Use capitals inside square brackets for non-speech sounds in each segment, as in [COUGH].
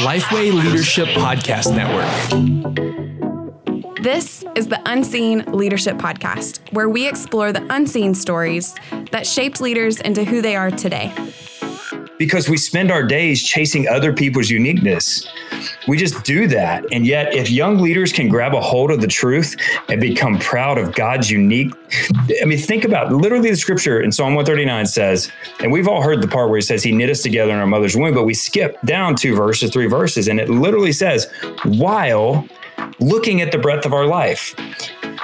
Lifeway Leadership Podcast Network. This is the Unseen Leadership Podcast, where we explore the unseen stories that shaped leaders into who they are today. Because we spend our days chasing other people's uniqueness. We just do that. And yet, if young leaders can grab a hold of the truth and become proud of God's unique, I mean, think about literally the scripture in Psalm 139 says, and we've all heard the part where he says, He knit us together in our mother's womb, but we skip down two verses, three verses, and it literally says, while looking at the breadth of our life.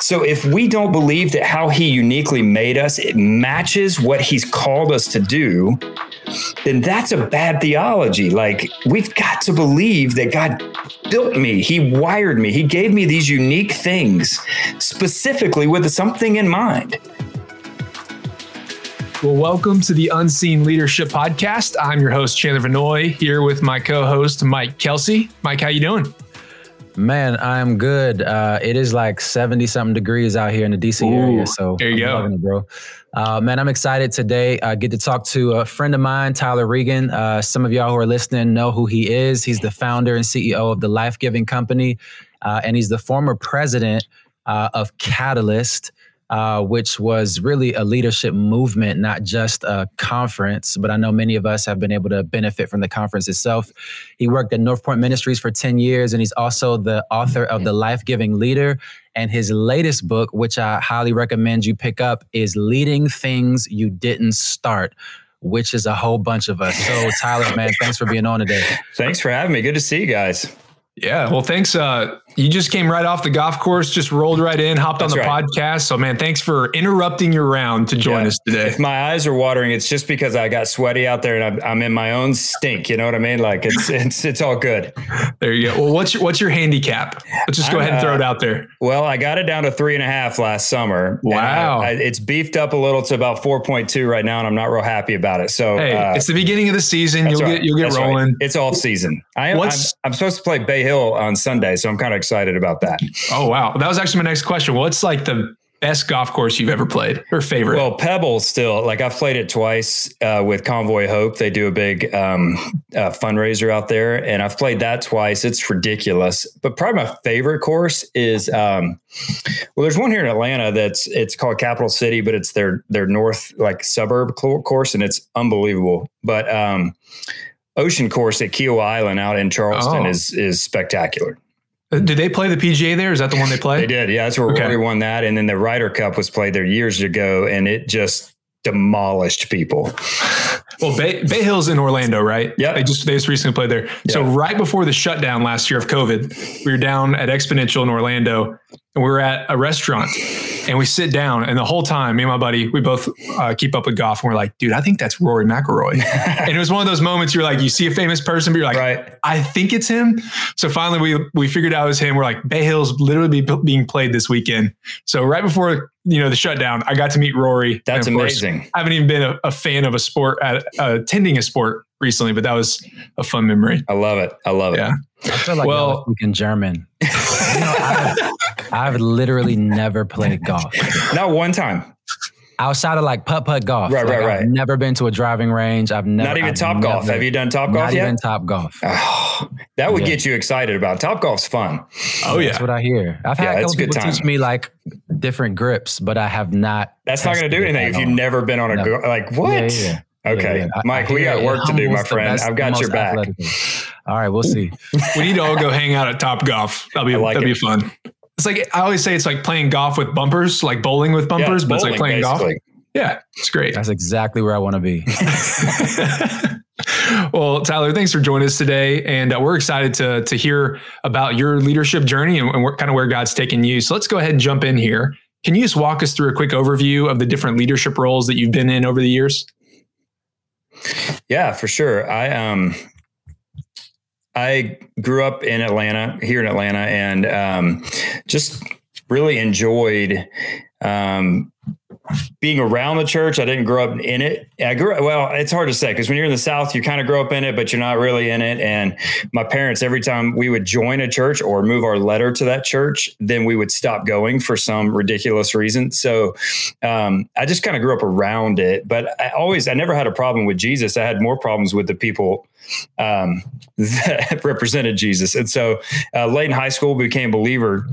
So if we don't believe that how he uniquely made us, it matches what he's called us to do, then that's a bad theology. Like we've got to believe that God built me, he wired me, he gave me these unique things specifically with something in mind. Well, welcome to the Unseen Leadership Podcast. I'm your host Chandler Vanoy here with my co-host Mike Kelsey. Mike, how you doing? Man, I'm good. Uh, it is like 70 something degrees out here in the DC Ooh, area. So there you I'm go. it, bro. Uh, man, I'm excited today. I get to talk to a friend of mine, Tyler Reagin. Uh, some of y'all who are listening know who he is. He's the founder and CEO of the Life Giving Company, uh, and he's the former president uh, of Catalyst. Uh, which was really a leadership movement, not just a conference. But I know many of us have been able to benefit from the conference itself. He worked at North Point Ministries for 10 years, and he's also the author of The Life Giving Leader. And his latest book, which I highly recommend you pick up, is Leading Things You Didn't Start. Which is a whole bunch of us. So, Tyler, man, thanks for being on today. Thanks for having me. Good to see you guys. Yeah, well, thanks. Uh, you just came right off the golf course, just rolled right in, hopped That's on the right. podcast. So, man, thanks for interrupting your round to join Yeah. us today. If my eyes are watering, it's just because I got sweaty out there and I'm, I'm in my own stink. You know what I mean? Like it's [LAUGHS] it's it's all good. There you go. Well, what's your, what's your handicap? Let's just go I'm, ahead and throw uh, it out there. Well, I got it down to three and a half last summer. Wow. I- I- it's beefed up a little to about four point two right now, and I'm not real happy about it. So Hey, uh, it's the beginning of the season. You'll right. get you'll get That's right. rolling. It's off season. I am. I'm, I'm supposed to play Bay Hill on Sunday, so I'm kind of excited about that. Oh wow, that was actually my next question. What's like the best golf course you've ever played or favorite? Well, Pebble still like I've played it twice uh, with Convoy Hope. They do a big um, uh, fundraiser out there, and I've played that twice. It's ridiculous. But probably my favorite course is um, well, there's one here in Atlanta that's it's called Capital City, but it's their their north like suburb course, and it's unbelievable. But um, Ocean Course at Kiawah Island out in Charleston Oh. is is spectacular. Uh, did they play the PGA there? Is that the one they play? [LAUGHS] They did, yeah. That's where Okay. Rory won that, and then the Ryder Cup was played there years ago, and it just demolished people. [LAUGHS] Well, Bay, Bay Hill's in Orlando, right? Yeah. They just they just recently played there. So right before the shutdown last year of COVID, we were down at Exponential in Orlando, and we were at a restaurant, and we sit down, and the whole time, me and my buddy, we both uh, keep up with golf, and we're like, dude, I think that's Rory McIlroy. [LAUGHS] and it was one of those moments you're like, you see a famous person, but you're like, Right. I think it's him. So finally, we we figured out it was him. We're like, Bay Hill's literally be, being played this weekend. So right before you know the shutdown, I got to meet Rory. That's And course, amazing. I haven't even been a, a fan of a sport, at, uh, attending a sport recently, but that was a fun memory. I love it. I love it. Yeah. I feel like Well- y'all are speaking German. [LAUGHS] You know, I've, I've literally never played golf Not one time. outside of like putt putt golf. Right, Like, right, I've right. never been to a driving range. I've never. Not even I've top golf. never- Have you done top golf Not golf even yet? top golf. Oh, [SIGHS] that would Yeah. get you excited about top golf's fun. Oh yeah, That's what I hear. I've had Yeah, a it's good people time. teach me like different grips, but I have not. That's not going to do anything if you've never been on a No. go- like what? Yeah, yeah, yeah. Okay, Yeah, yeah. Mike, I we hear got work to do, my friend. best- I've got your back. athletic. All right, we'll see. [LAUGHS] We need to all go hang out at Top Golf. That'll be like that'll it. be fun. It's like I always say, it's like playing golf with bumpers, like bowling with Yeah, bumpers, but it's like bowling, playing golf. Yeah, it's great. That's exactly where I want to be. [LAUGHS] well, Tyler, thanks for joining us today, and uh, we're excited to to hear about your leadership journey and, and where, kind of where God's taken you. So let's go ahead and jump in here. Can you just walk us through a quick overview of the different leadership roles that you've been in over the years? Yeah, for sure. I um I grew up in Atlanta, here in Atlanta, and um, just really enjoyed um, being around the church. I didn't grow up in it. I grew up, well, it's hard to say because when you're in the South, you kind of grow up in it, but you're not really in it. And my parents, every time we would join a church or move our letter to that church, then we would stop going for some ridiculous reason. So um, I just kind of grew up around it. But I always, I never had a problem with Jesus. I had more problems with the people um, [LAUGHS] that represented Jesus. And so uh, late in high school, became believer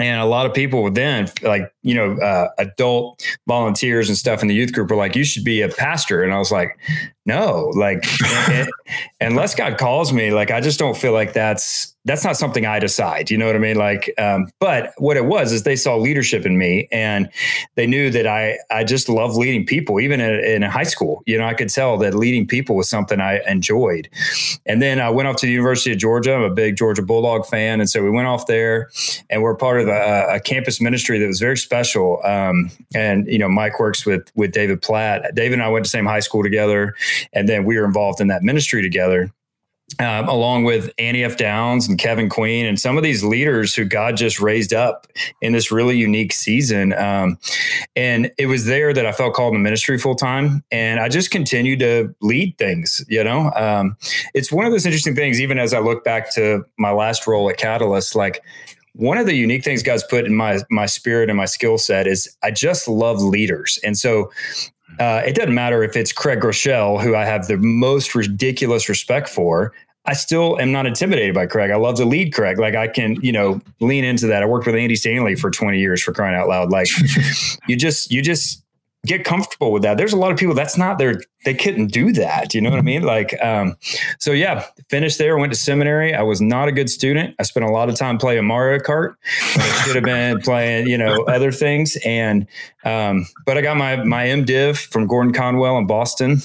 and a lot of people then like you know uh, adult volunteers and stuff in the youth group were like you should be a pastor. And i was like no like [LAUGHS] unless god calls me like i just don't feel like that's that's not something i decide you know what i mean? Like um, but what it was is they saw leadership in me and they knew that i i just love leading people even in, in high school. You know i could tell that leading people was something i enjoyed. And then i went off to the university of georgia. I'm a big georgia bulldog fan. And so we went off there and we're part of a, a campus ministry that was very special. Um, and you know mike works with with david platt. David and i went to the same high school together. And then we were involved in that ministry together. Um, along with Annie F. Downs and Kevin Queen and some of these leaders who God just raised up in this really unique season. Um, and it was there that I felt called to ministry full time. And I just continued to lead things, you know. Um, it's one of those interesting things, even as I look back to my last role at Catalyst, like one of the unique things God's put in my my spirit and my skill set is I just love leaders. And so uh, it doesn't matter if it's Craig Groeschel, who I have the most ridiculous respect for. I still am not intimidated by Craig. I love to lead Craig. Like I can, you know, lean into that. I worked with Andy Stanley for 20 years for crying out loud. Like [LAUGHS] you just, you just get comfortable with that. There's a lot of people that's not their they couldn't do that. You know what I mean? Like um so yeah, finished there, went to seminary. I was not a good student. I spent a lot of time playing Mario Kart. I should have been [LAUGHS] playing, you know, other things. And um, but I got my my MDiv from Gordon Conwell in Boston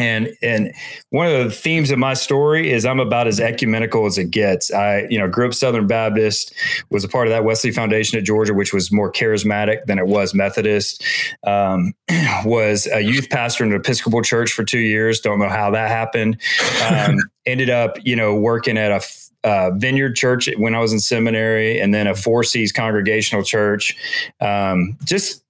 and and one of the themes of my story is I'm about as ecumenical as it gets. I you know grew up Southern Baptist, was a part of that Wesley Foundation at Georgia, which was more charismatic than it was Methodist. Um, [CLEARS THROAT] was a youth pastor in an Episcopal church for two years. Don't know how that happened. Um, [LAUGHS] ended up you know working at a uh, Vineyard Church when I was in seminary, and then a Four Cs Congregational Church. Um, just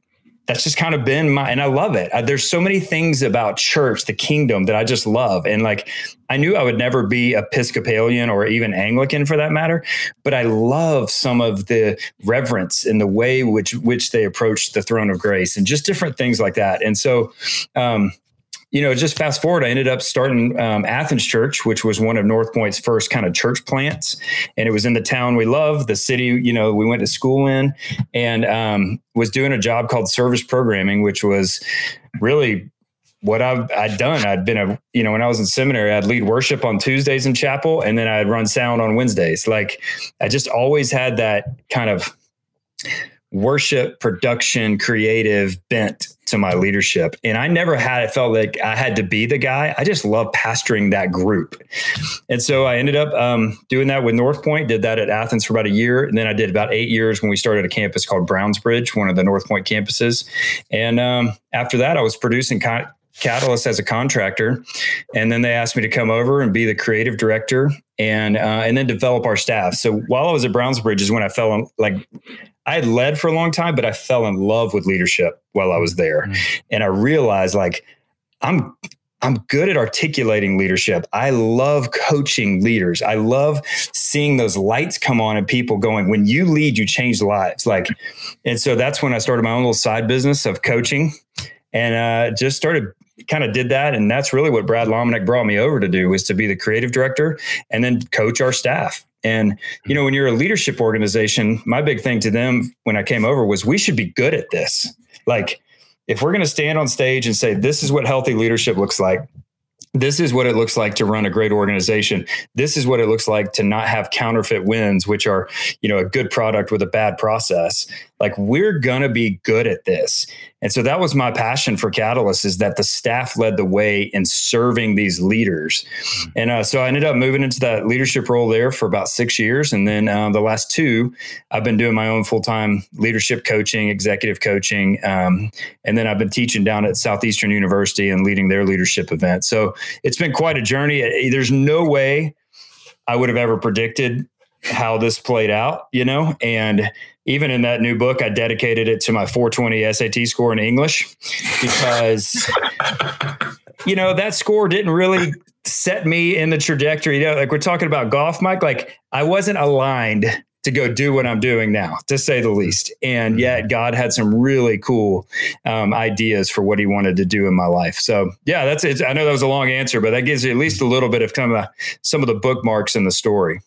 that's just kind of been my and I love it. I, there's so many things about church, the kingdom that I just love. And like I knew I would never be Episcopalian or even Anglican for that matter, but I love some of the reverence and the way which which they approach the throne of grace and just different things like that. And so um, you know, just fast forward, I ended up starting um, Athens Church, which was one of North Point's first kind of church plants, and it was in the town we love, the city you know we went to school in, and um, was doing a job called service programming, which was really what I've I'd done. I'd been a you know when I was in seminary, I'd lead worship on Tuesdays in chapel, and then I'd run sound on Wednesdays. Like I just always had that kind of worship production creative bent to my leadership. And i never had it felt like i had to be the guy. I just love pastoring that group. And so i ended up um, doing that with north point did that at athens for about a year. And then i did about eight years when we started a campus called brownsbridge one of the north point campuses. And um, after that i was producing Catalyst as a contractor, and then they asked me to come over and be the creative director and uh, and then develop our staff. So while I was at Brownsbridge is when I fell in like I had led for a long time, but I fell in love with leadership while I was there, mm-hmm. and I realized like I'm I'm good at articulating leadership. I love coaching leaders. I love seeing those lights come on and people going, when you lead, you change lives. Like, and so that's when I started my own little side business of coaching and uh, just started kind of did that. And that's really what Brad Lomenick brought me over to do was to be the creative director and then coach our staff. And, you know, when you're a leadership organization, my big thing to them when I came over was we should be good at this. Like, if we're going to stand on stage and say, this is what healthy leadership looks like, this is what it looks like to run a great organization. This is what it looks like to not have counterfeit wins, which are, you know, a good product with a bad process. Like we're going to be good at this. And so that was my passion for Catalyst is that the staff led the way in serving these leaders. And uh, so I ended up moving into that leadership role there for about six years. And then um, the last two, I've been doing my own full time leadership coaching, executive coaching. Um, and then I've been teaching down at Southeastern University and leading their leadership event. So it's been quite a journey. There's no way I would have ever predicted how this played out, you know, and even in that new book, I dedicated it to my 420 SAT score in English because, [LAUGHS] you know, that score didn't really set me in the trajectory. You know, like we're talking about golf, Mike, like I wasn't aligned to go do what I'm doing now, to say the least. And mm-hmm. yet, God had some really cool um, ideas for what He wanted to do in my life. So, yeah, that's it. I know that was a long answer, but that gives you at least a little bit of kind of some of the bookmarks in the story.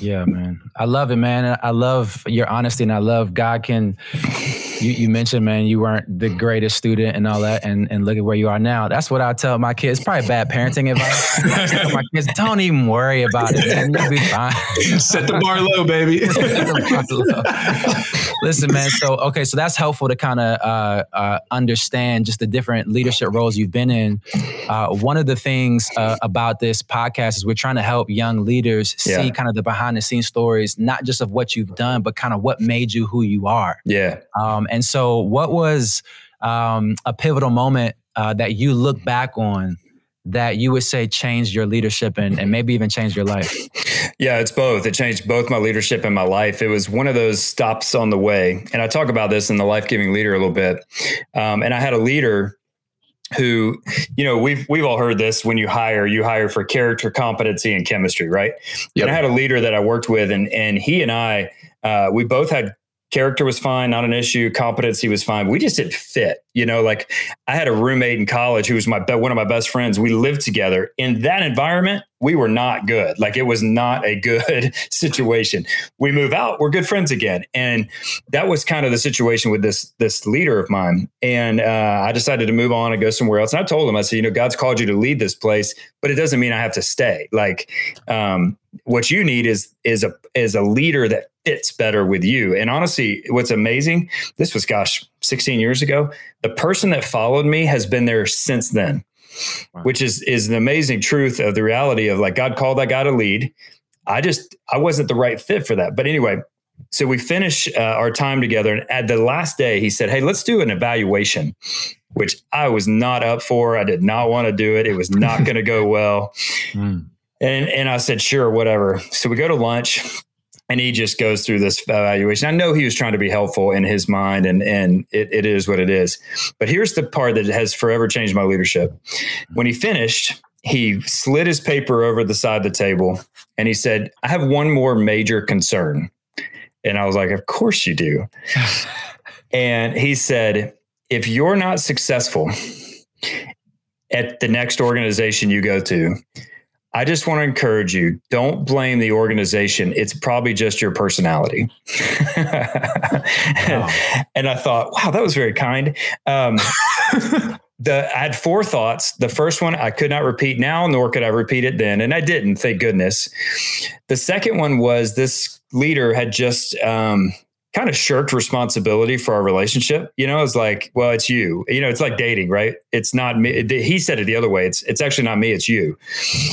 Yeah, man. I love it, man. I love your honesty and I love God can [LAUGHS] you, you mentioned, man, you weren't the greatest student and all that, and, and look at where you are now. That's what I tell my kids. Probably bad parenting advice. my kids, don't even worry about it, man. You'll be fine. Set the bar low, baby. [LAUGHS] Listen, man. So okay, so that's helpful to kind of uh, uh, understand just the different leadership roles you've been in. Uh, one of the things uh, about this podcast is we're trying to help young leaders see kind of the behind the scenes stories, not just of what you've done, but kind of what made you who you are. Yeah. Um, and so, what was um, a pivotal moment uh, that you look back on that you would say changed your leadership and, and maybe even changed your life? Yeah, it's both. It changed both my leadership and my life. It was one of those stops on the way. And I talk about this in the life giving leader a little bit. Um, and I had a leader who you know we've we've all heard this when you hire you hire for character competency and chemistry right yep. and i had a leader that i worked with and and he and i uh, we both had character was fine, not an issue. Competency was fine. We just didn't fit. You know, like I had a roommate in college who was my one of my best friends. We lived together in that environment. We were not good. Like it was not a good [LAUGHS] situation. We move out, we're good friends again, and that was kind of the situation with this this leader of mine. And uh, I decided to move on and go somewhere else. And I told him, I said, you know, God's called you to lead this place, but it doesn't mean I have to stay. Like, um, what you need is is a is a leader that fits better with you. And honestly, what's amazing, this was gosh, 16 years ago. The person that followed me has been there since then. Wow. Which is is an amazing truth of the reality of like God called that guy to lead. I just I wasn't the right fit for that. But anyway, so we finish uh, our time together, and at the last day, he said, "Hey, let's do an evaluation," which I was not up for. I did not want to do it. It was not [LAUGHS] going to go well. Mm. And and I said, sure, whatever. So we go to lunch and he just goes through this evaluation. I know he was trying to be helpful in his mind and and it, it is what it is. But here's the part that has forever changed my leadership. When he finished, he slid his paper over the side of the table and he said, I have one more major concern. And I was like, Of course you do. [SIGHS] and he said, If you're not successful at the next organization you go to, I just want to encourage you don't blame the organization. It's probably just your personality. wow. [LAUGHS] and, I thought, wow, that was very kind. Um, [LAUGHS] the I had four thoughts. The first one I could not repeat now, nor could I repeat it then. And I didn't, thank goodness. The second one was this leader had just um, kind of shirked responsibility for our relationship. You know, it's like, well, it's you. You know, it's like dating, right? It's not me. He said it the other way. It's it's actually not me. It's you.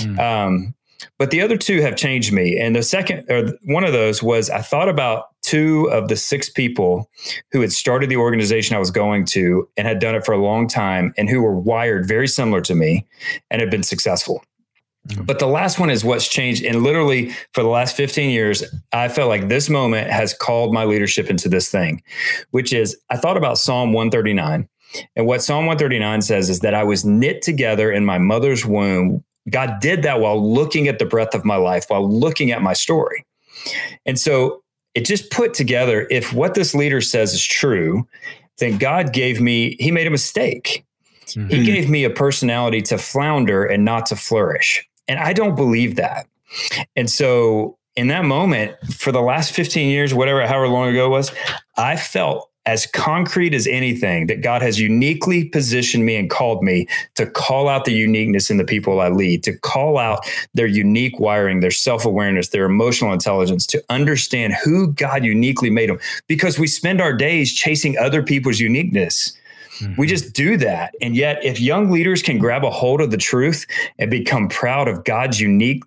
Mm. Um, but the other two have changed me. And the second, or one of those was I thought about two of the six people who had started the organization I was going to and had done it for a long time and who were wired very similar to me and had been successful. Mm-hmm. But the last one is what's changed. And literally for the last 15 years, I felt like this moment has called my leadership into this thing, which is I thought about Psalm 139. And what Psalm 139 says is that I was knit together in my mother's womb. God did that while looking at the breadth of my life, while looking at my story. And so it just put together if what this leader says is true, then God gave me, he made a mistake. Mm-hmm. He gave me a personality to flounder and not to flourish. And I don't believe that. And so in that moment, for the last 15 years, whatever, however long ago it was, I felt as concrete as anything that God has uniquely positioned me and called me to call out the uniqueness in the people I lead, to call out their unique wiring, their self awareness, their emotional intelligence, to understand who God uniquely made them. Because we spend our days chasing other people's uniqueness. Mm-hmm. We just do that. And yet, if young leaders can grab a hold of the truth and become proud of God's unique,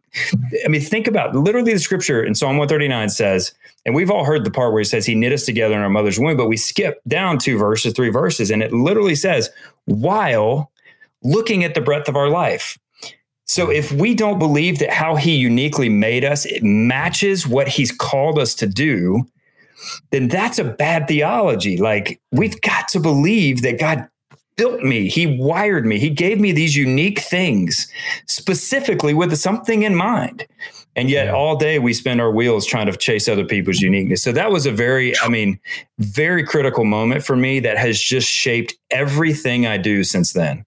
I mean, think about literally the scripture in Psalm 139 says, and we've all heard the part where he says he knit us together in our mother's womb, but we skip down two verses, three verses, and it literally says, while looking at the breadth of our life. So if we don't believe that how he uniquely made us, it matches what he's called us to do, then that's a bad theology. Like we've got to believe that God built me, he wired me, he gave me these unique things specifically with something in mind. And yet, yeah. all day we spend our wheels trying to chase other people's uniqueness. So, that was a very, I mean, very critical moment for me that has just shaped everything I do since then.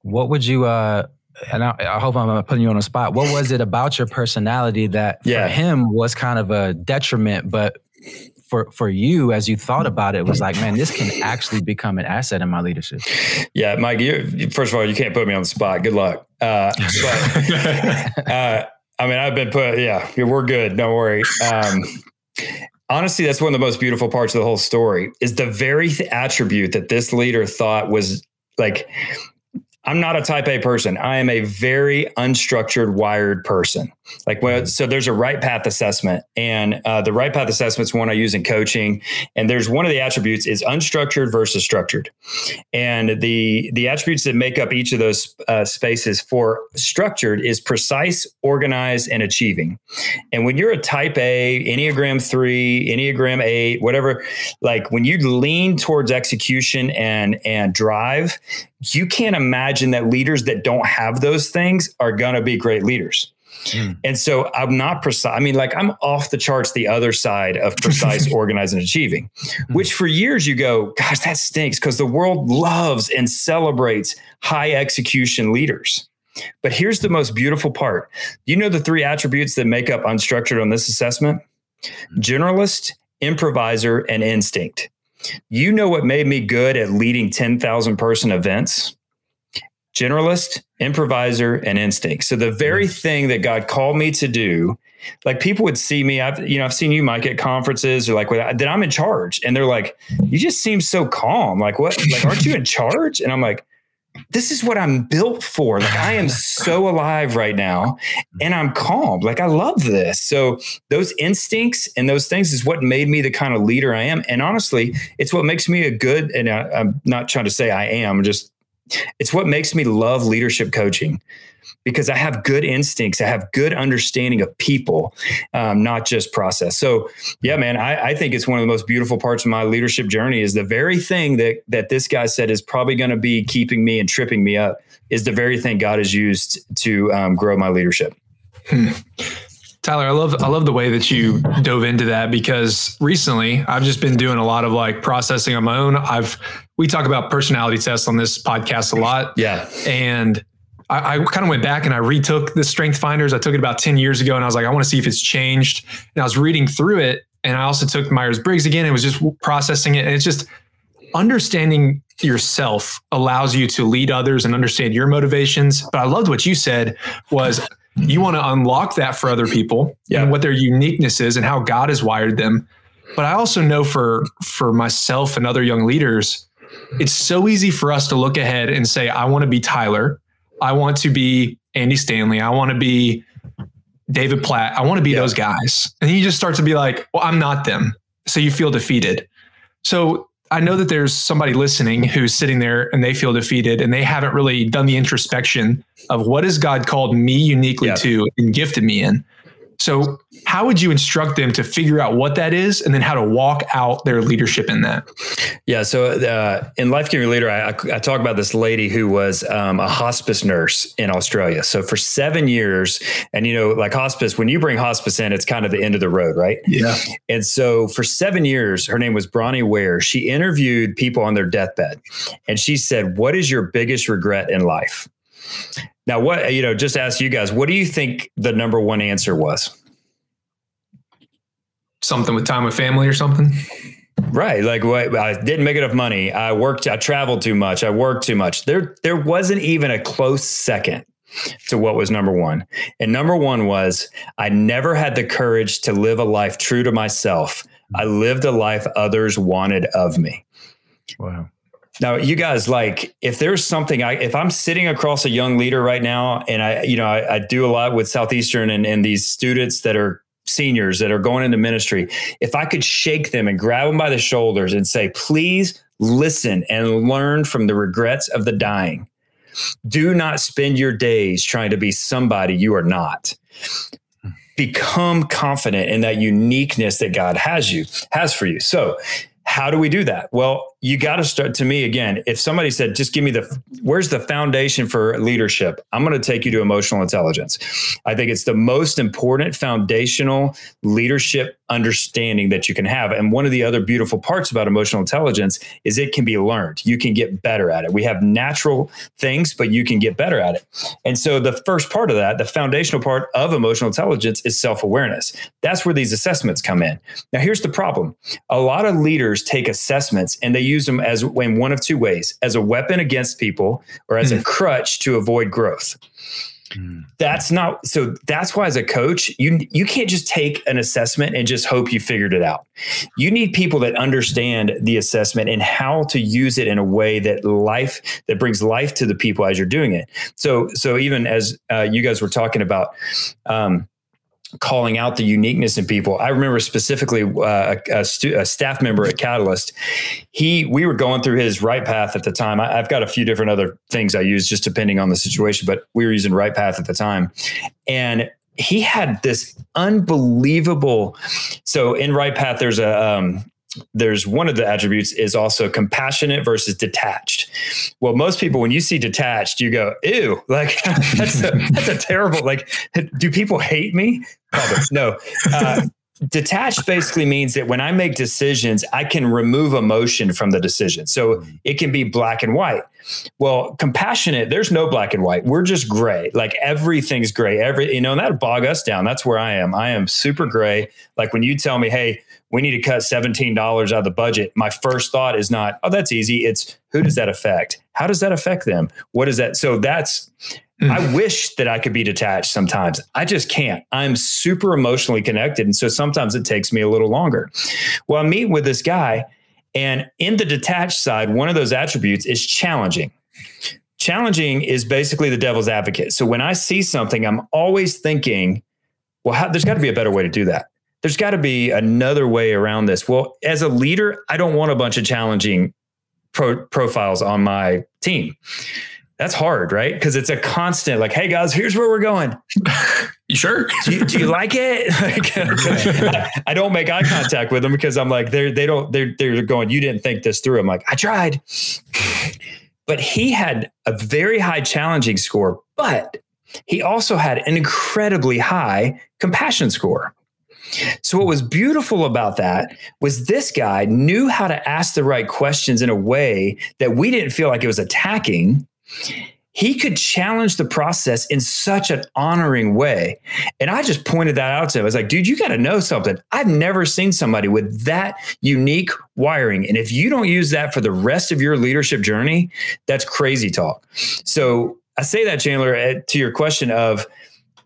What would you, uh, and I, I, hope I'm putting you on a spot. What was it about your personality that yeah. for him was kind of a detriment, but for for you as you thought about it was like, man, this can actually become an asset in my leadership? Yeah, Mike. You, first of all, you can't put me on the spot. Good luck. Uh, but, [LAUGHS] uh, I mean, I've been put. Yeah, we're good. Don't worry. Um, honestly, that's one of the most beautiful parts of the whole story. Is the very th- attribute that this leader thought was like I'm not a type A person. I am a very unstructured, wired person. Like, well, so there's a right path assessment, and uh, the right path assessment is one I use in coaching. And there's one of the attributes is unstructured versus structured, and the the attributes that make up each of those uh, spaces for structured is precise, organized, and achieving. And when you're a type A, Enneagram three, Enneagram eight, whatever, like when you lean towards execution and and drive, you can't imagine that leaders that don't have those things are going to be great leaders. Mm. And so I'm not precise. I mean, like I'm off the charts the other side of precise, [LAUGHS] organized, and achieving, mm. which for years you go, gosh, that stinks because the world loves and celebrates high execution leaders. But here's the most beautiful part. You know the three attributes that make up unstructured on this assessment? Hmm. Generalist, improviser, and instinct. You know what made me good at leading 10,000 person events? Generalist, improviser, and instinct. So the very thing that God called me to do, like people would see me, I've, you know, I've seen you, Mike, at conferences or like that I'm in charge. And they're like, you just seem so calm. Like, what? Like, aren't you in [LAUGHS] charge? And I'm like, this is what I'm built for. Like I am so alive right now and I'm calm. Like I love this. So those instincts and those things is what made me the kind of leader I am. And honestly, it's what makes me a good, and I, I'm not trying to say I am, just it's what makes me love leadership coaching because I have good instincts. I have good understanding of people, um, not just process. So, yeah, man, I, I, think it's one of the most beautiful parts of my leadership journey is the very thing that that this guy said is probably going to be keeping me and tripping me up is the very thing God has used to um, grow my leadership. Hmm. Tyler, I love I love the way that you dove into that because recently I've just been doing a lot of like processing on my own. I've we talk about personality tests on this podcast a lot. Yeah. And I, I kind of went back and I retook the strength finders. I took it about 10 years ago and I was like, I want to see if it's changed. And I was reading through it and I also took Myers Briggs again and was just processing it. And it's just understanding yourself allows you to lead others and understand your motivations. But I loved what you said was you want to unlock that for other people yeah. and what their uniqueness is and how God has wired them. But I also know for for myself and other young leaders, it's so easy for us to look ahead and say, I want to be Tyler. I want to be Andy Stanley. I want to be David Platt. I want to be yeah. those guys. And you just start to be like, well, I'm not them. So you feel defeated. So I know that there's somebody listening who's sitting there and they feel defeated and they haven't really done the introspection of what has God called me uniquely yeah. to and gifted me in. So, how would you instruct them to figure out what that is and then how to walk out their leadership in that? Yeah. So, uh, in Life Giving Leader, I, I, talk about this lady who was um, a hospice nurse in Australia. So, for seven years, and you know, like hospice, when you bring hospice in, it's kind of the end of the road, right? Yeah. And so, for seven years, her name was Bronnie Ware. She interviewed people on their deathbed and she said, What is your biggest regret in life? Now, what, you know, just ask you guys, what do you think the number one answer was? Something with time with family or something? Right. Like what I didn't make enough money. I worked, I traveled too much. I worked too much. There, there wasn't even a close second to what was number one. And number one was I never had the courage to live a life true to myself. I lived a life others wanted of me. Wow. Now, you guys, like, if there's something I, if I'm sitting across a young leader right now, and I, you know, I, I do a lot with Southeastern and, and these students that are seniors that are going into ministry, if I could shake them and grab them by the shoulders and say, please listen and learn from the regrets of the dying. Do not spend your days trying to be somebody you are not. Become confident in that uniqueness that God has you has for you. So, how do we do that? Well, you got to start to me again. If somebody said, just give me the, where's the foundation for leadership? I'm going to take you to emotional intelligence. I think it's the most important foundational leadership understanding that you can have. And one of the other beautiful parts about emotional intelligence is it can be learned. You can get better at it. We have natural things, but you can get better at it. And so the first part of that, the foundational part of emotional intelligence is self awareness. That's where these assessments come in. Now, here's the problem a lot of leaders take assessments and they use them as in one of two ways as a weapon against people or as a hmm. crutch to avoid growth. Mm. That's not so that's why as a coach you you can't just take an assessment and just hope you figured it out. You need people that understand the assessment and how to use it in a way that life that brings life to the people as you're doing it. So so even as uh, you guys were talking about um, calling out the uniqueness in people. I remember specifically uh, a, stu- a, staff member at Catalyst. He, we were going through his right path at the time. I, have got a few different other things I use just depending on the situation, but we were using right path at the time, and he had this unbelievable. So in right path, there's a um, there's one of the attributes is also compassionate versus detached. Well, most people, when you see detached, you go, ew, [LAUGHS] like that's a, that's a terrible, like, do people hate me? Probably no. Uh, detached basically means that when I make decisions, I can remove emotion from the decision. So hmm. it can be black and white. Well, compassionate, there's no black and white. We're just gray. Like everything's gray. Every, you know, and that'll bog us down. That's where I am. I am super gray. Like when you tell me, hey, we need to cut $17 out of the budget. My first thought is not, oh, that's easy. It's who does that affect? How does that affect them? What is that? So that's, mm. I wish that I could be detached sometimes. I just can't. I'm super emotionally connected. And so sometimes it takes me a little longer. Well, I'm meeting with this guy, and in the detached side, one of those attributes is challenging. Challenging is basically the devil's advocate. So when I see something, I'm always thinking, well, how, there's got to be a better way to do that there's got to be another way around this. Well, as a leader, I don't want a bunch of challenging pro- profiles on my team. That's hard, right? Because it's a constant, like, hey guys, here's where we're going. You sure? [LAUGHS] do, you, do you like it? [LAUGHS] I, I don't make eye contact with them because I'm like, they're they don't they're they're going. You didn't think this through. I'm like, I tried, but he had a very high challenging score, but he also had an incredibly high compassion score. So, what was beautiful about that was this guy knew how to ask the right questions in a way that we didn't feel like it was attacking. He could challenge the process in such an honoring way. And I just pointed that out to him. I was like, dude, you got to know something. I've never seen somebody with that unique wiring. And if you don't use that for the rest of your leadership journey, that's crazy talk. So, I say that, Chandler, eh, to your question of,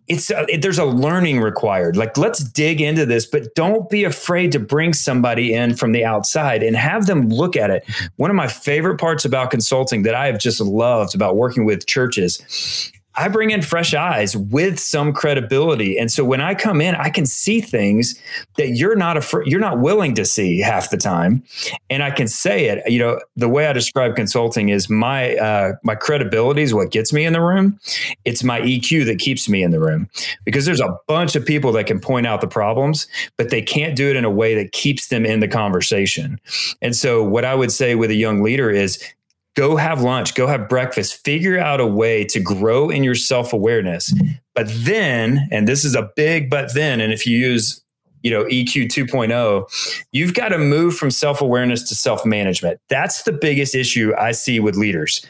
it's a, uh, it, there's a learning required. Like let's dig into this, but don't be afraid to bring somebody in from the outside and have them look at it. One of my favorite parts about consulting that I have just loved about working with churches I bring in fresh eyes with some credibility. And so when I come in, I can see things that you're not afraid, you're not willing to see half the time. And I can say it, you know, the way I describe consulting is my, uh, my credibility is what gets me in the room. It's my EQ that keeps me in the room because there's a bunch of people that can point out the problems, but they can't do it in a way that keeps them in the conversation. And so what I would say with a young leader is go have lunch, go have breakfast, figure out a way to grow in your self awareness. But then, and this is a big but then, and if you use you know EQ 2.0 you've got to move from self-awareness to self-management that's the biggest issue i see with leaders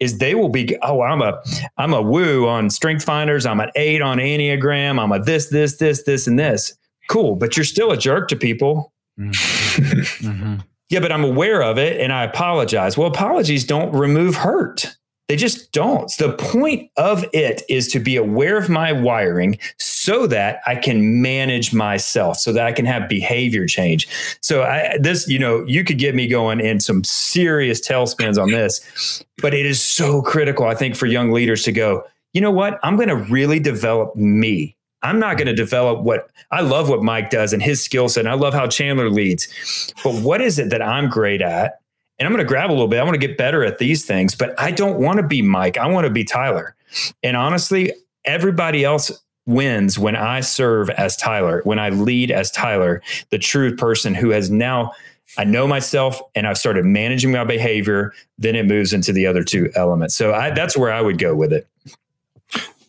is they will be oh i'm a i'm a woo on strength finders i'm an 8 on enneagram i'm a this this this this and this cool but you're still a jerk to people mm-hmm. mm-hmm. Yeah, but I'm aware of it and I apologize. Well, apologies don't remove hurt. They just don't. The point of it is to be aware of my wiring so that I can manage myself, so that I can have behavior change. So I, this, you know, you could get me going in some serious tailspins on this, but it is so critical, I think, for young leaders to go, you know what? I'm going to really develop me. I'm not going to develop what I love what Mike does and his skill set. And I love how Chandler leads. But what is it that I'm great at? and I'm going to grab a little bit. I want to get better at these things, but I don't want to be Mike. I want to be Tyler. And honestly, everybody else wins when I serve as Tyler, when I lead as Tyler, the true person who has now I know myself and I've started managing my behavior, then it moves into the other two elements. So I, that's where I would go with it.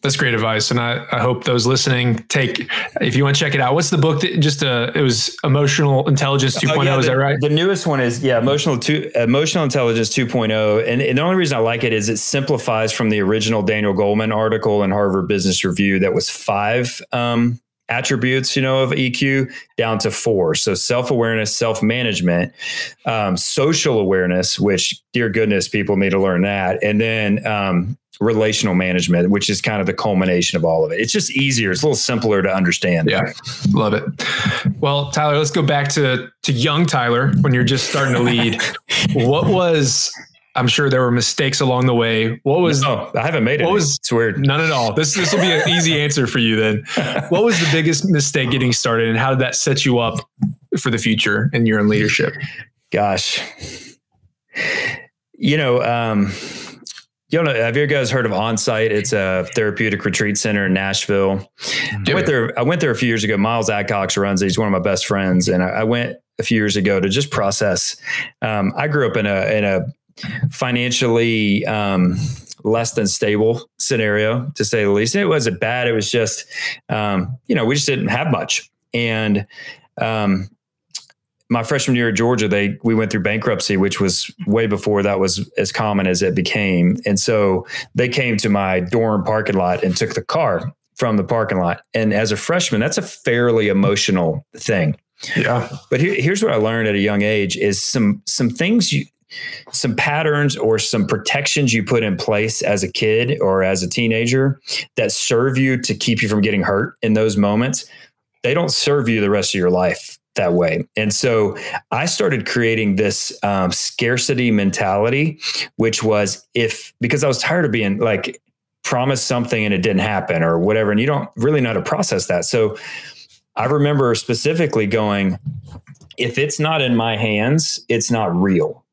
That's great advice, and I, I hope those listening take. If you want to check it out, what's the book that just uh, it was emotional intelligence 2.0? Oh, yeah, oh, is the, that right? The newest one is yeah, emotional two, emotional intelligence 2.0, and, and the only reason I like it is it simplifies from the original Daniel Goleman article in Harvard Business Review that was five um, attributes, you know, of EQ down to four. So self awareness, self management, um, social awareness, which dear goodness, people need to learn that, and then um, relational management, which is kind of the culmination of all of it. It's just easier. It's a little simpler to understand. Yeah. Love it. Well, Tyler, let's go back to to young Tyler when you're just starting to lead. [LAUGHS] what was I'm sure there were mistakes along the way. What was no, I haven't made it. What was it's weird. None at all. This this will be an easy answer for you then. [LAUGHS] What was the biggest mistake getting started and how did that set you up for the future in your own leadership? Gosh. You know, um, you know, have you guys heard of Onsite? It's a therapeutic retreat center in Nashville. I went there. I went there a few years ago. Miles Adcox runs it. He's one of my best friends, and I, I went a few years ago to just process. Um, I grew up in a in a financially um, less than stable scenario, to say the least. It wasn't bad. It was just, um, you know, we just didn't have much, and um, my freshman year at Georgia, they we went through bankruptcy, which was way before that was as common as it became. And so they came to my dorm parking lot and took the car from the parking lot. And as a freshman, that's a fairly emotional thing. Yeah. But here, here's what I learned at a young age is some some things you some patterns or some protections you put in place as a kid or as a teenager that serve you to keep you from getting hurt in those moments they don't serve you the rest of your life that way. And so I started creating this um, scarcity mentality, which was if, because I was tired of being like promised something and it didn't happen or whatever. And you don't really know how to process that. So I remember specifically going, if it's not in my hands, it's not real.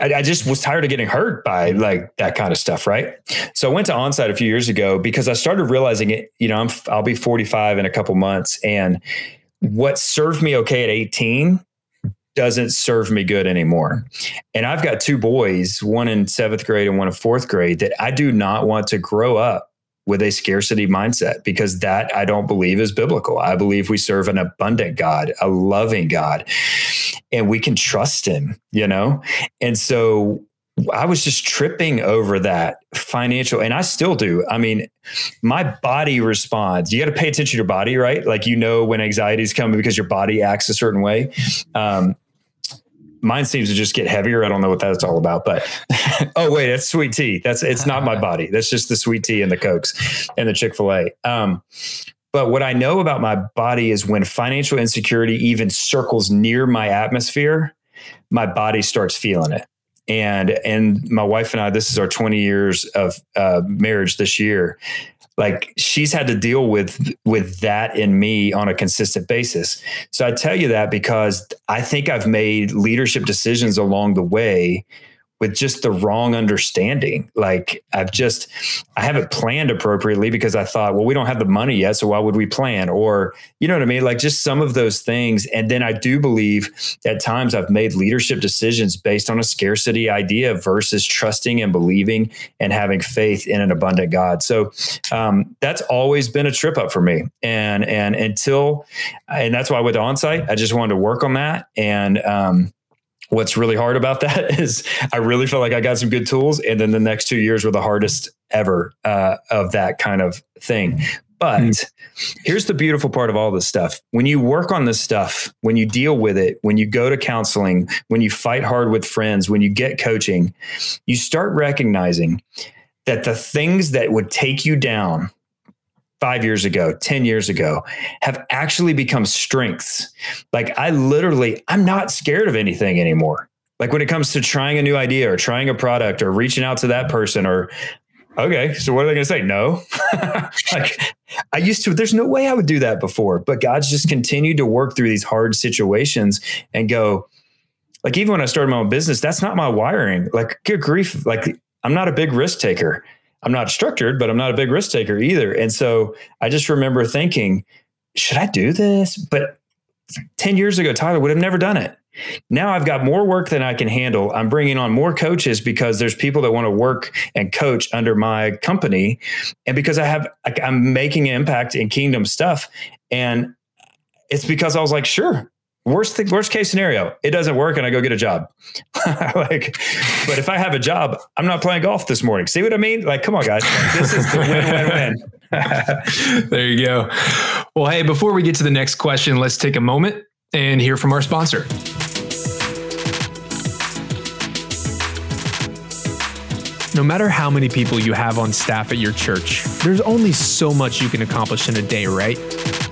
I, I just was tired of getting hurt by like that kind of stuff, right? So I went to onsite a few years ago because I started realizing it. You know, I'm I'll be 45 in a couple months, and what served me okay at 18 doesn't serve me good anymore. And I've got two boys, one in seventh grade and one in fourth grade, that I do not want to grow up with a scarcity mindset because that I don't believe is biblical. I believe we serve an abundant God, a loving God, and we can trust him, you know? And so I was just tripping over that financial, and I still do. I mean, my body responds. You got to pay attention to your body, right? Like you know when anxiety is coming because your body acts a certain way. Um, mine seems to just get heavier. I don't know what that's all about, but [LAUGHS] oh wait, that's sweet tea. That's it's not my [LAUGHS] body. That's just the sweet tea and the cokes and the Chick Fil A. Um, but what I know about my body is when financial insecurity even circles near my atmosphere, my body starts feeling it and and my wife and I, this is our 20 years of uh, marriage this year. Like she's had to deal with with that in me on a consistent basis. So I tell you that because I think I've made leadership decisions along the way with just the wrong understanding. Like I've just, I haven't planned appropriately because I thought, well, we don't have the money yet. So why would we plan? Or, you know what I mean? Like just some of those things. And then I do believe at times I've made leadership decisions based on a scarcity idea versus trusting and believing and having faith in an abundant God. So um, that's always been a trip up for me. And, and until, and that's why with onsite, I just wanted to work on that. And, um, what's really hard about that [LAUGHS] is I really feel like I got some good tools, and then the next two years were the hardest ever uh, of that kind of thing. But mm. here's the beautiful part of all this stuff. When you work on this stuff, when you deal with it, when you go to counseling, when you fight hard with friends, when you get coaching, you start recognizing that the things that would take you down five years ago, 10 years ago, have actually become strengths. Like I literally, I'm not scared of anything anymore. Like when it comes to trying a new idea or trying a product or reaching out to that person or, okay, so what are they going to say? No. [LAUGHS] like I used to, there's no way I would do that before, but God's just continued to work through these hard situations and go, like even when I started my own business, that's not my wiring. Like, good grief. Like, I'm not a big risk taker. I'm not structured, but I'm not a big risk taker either. And so I just remember thinking, should I do this? But 10 years ago, Tyler would have never done it. Now I've got more work than I can handle. I'm bringing on more coaches because there's people that want to work and coach under my company. And because I have, I'm making an impact in kingdom stuff. And it's because I was like, sure, worst thing, worst case scenario, it doesn't work and I go get a job. [LAUGHS] like, but if I have a job, I'm not playing golf this morning. See what I mean? Like, come on, guys. This is the win, win, win. there you go. Well, hey, before we get to the next question, let's take a moment and hear from our sponsor. No matter how many people you have on staff at your church, there's only so much you can accomplish in a day, right?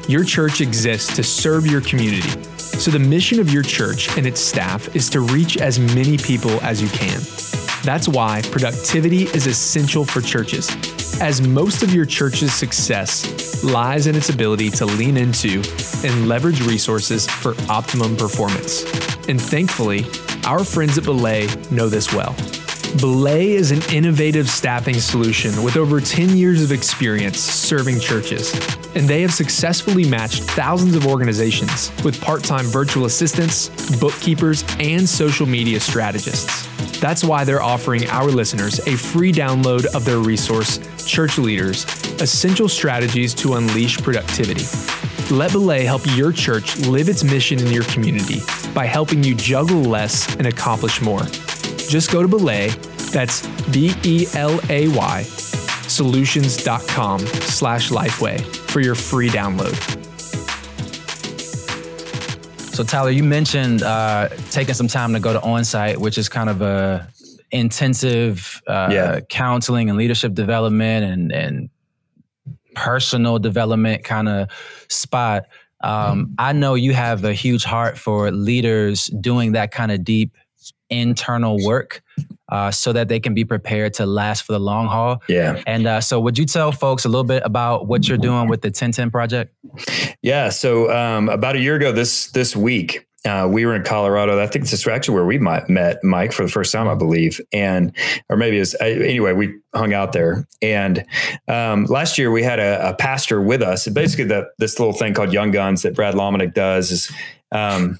Your church exists to serve your community. So the mission of your church and its staff is to reach as many people as you can. That's why productivity is essential for churches, as most of your church's success lies in its ability to lean into and leverage resources for optimum performance. And thankfully, our friends at Belay know this well. Belay is an innovative staffing solution with over 10 years of experience serving churches, and they have successfully matched thousands of organizations with part time virtual assistants, bookkeepers, and social media strategists. That's why they're offering our listeners a free download of their resource, Church Leaders Essential Strategies to Unleash Productivity. Let Belay help your church live its mission in your community by helping you juggle less and accomplish more. Just go to Belay, that's B E L A Y, solutions.com slash lifeway for your free download. So Tyler, you mentioned uh, taking some time to go to onsite, which is kind of a intensive uh, yeah. counseling and leadership development and and personal development kind of spot. Um, I know you have a huge heart for leaders doing that kind of deep internal work uh, so that they can be prepared to last for the long haul. Yeah. And uh, so, would you tell folks a little bit about what you're doing with the 1010 project? Yeah. So, um, about a year ago, this this week, uh, we were in Colorado. I think this is actually where we met Mike for the first time, I believe, and or maybe it's anyway. We hung out there, and um, last year we had a, a, pastor with us. Basically, the, this little thing called Young Guns that Brad Lomenick does is um,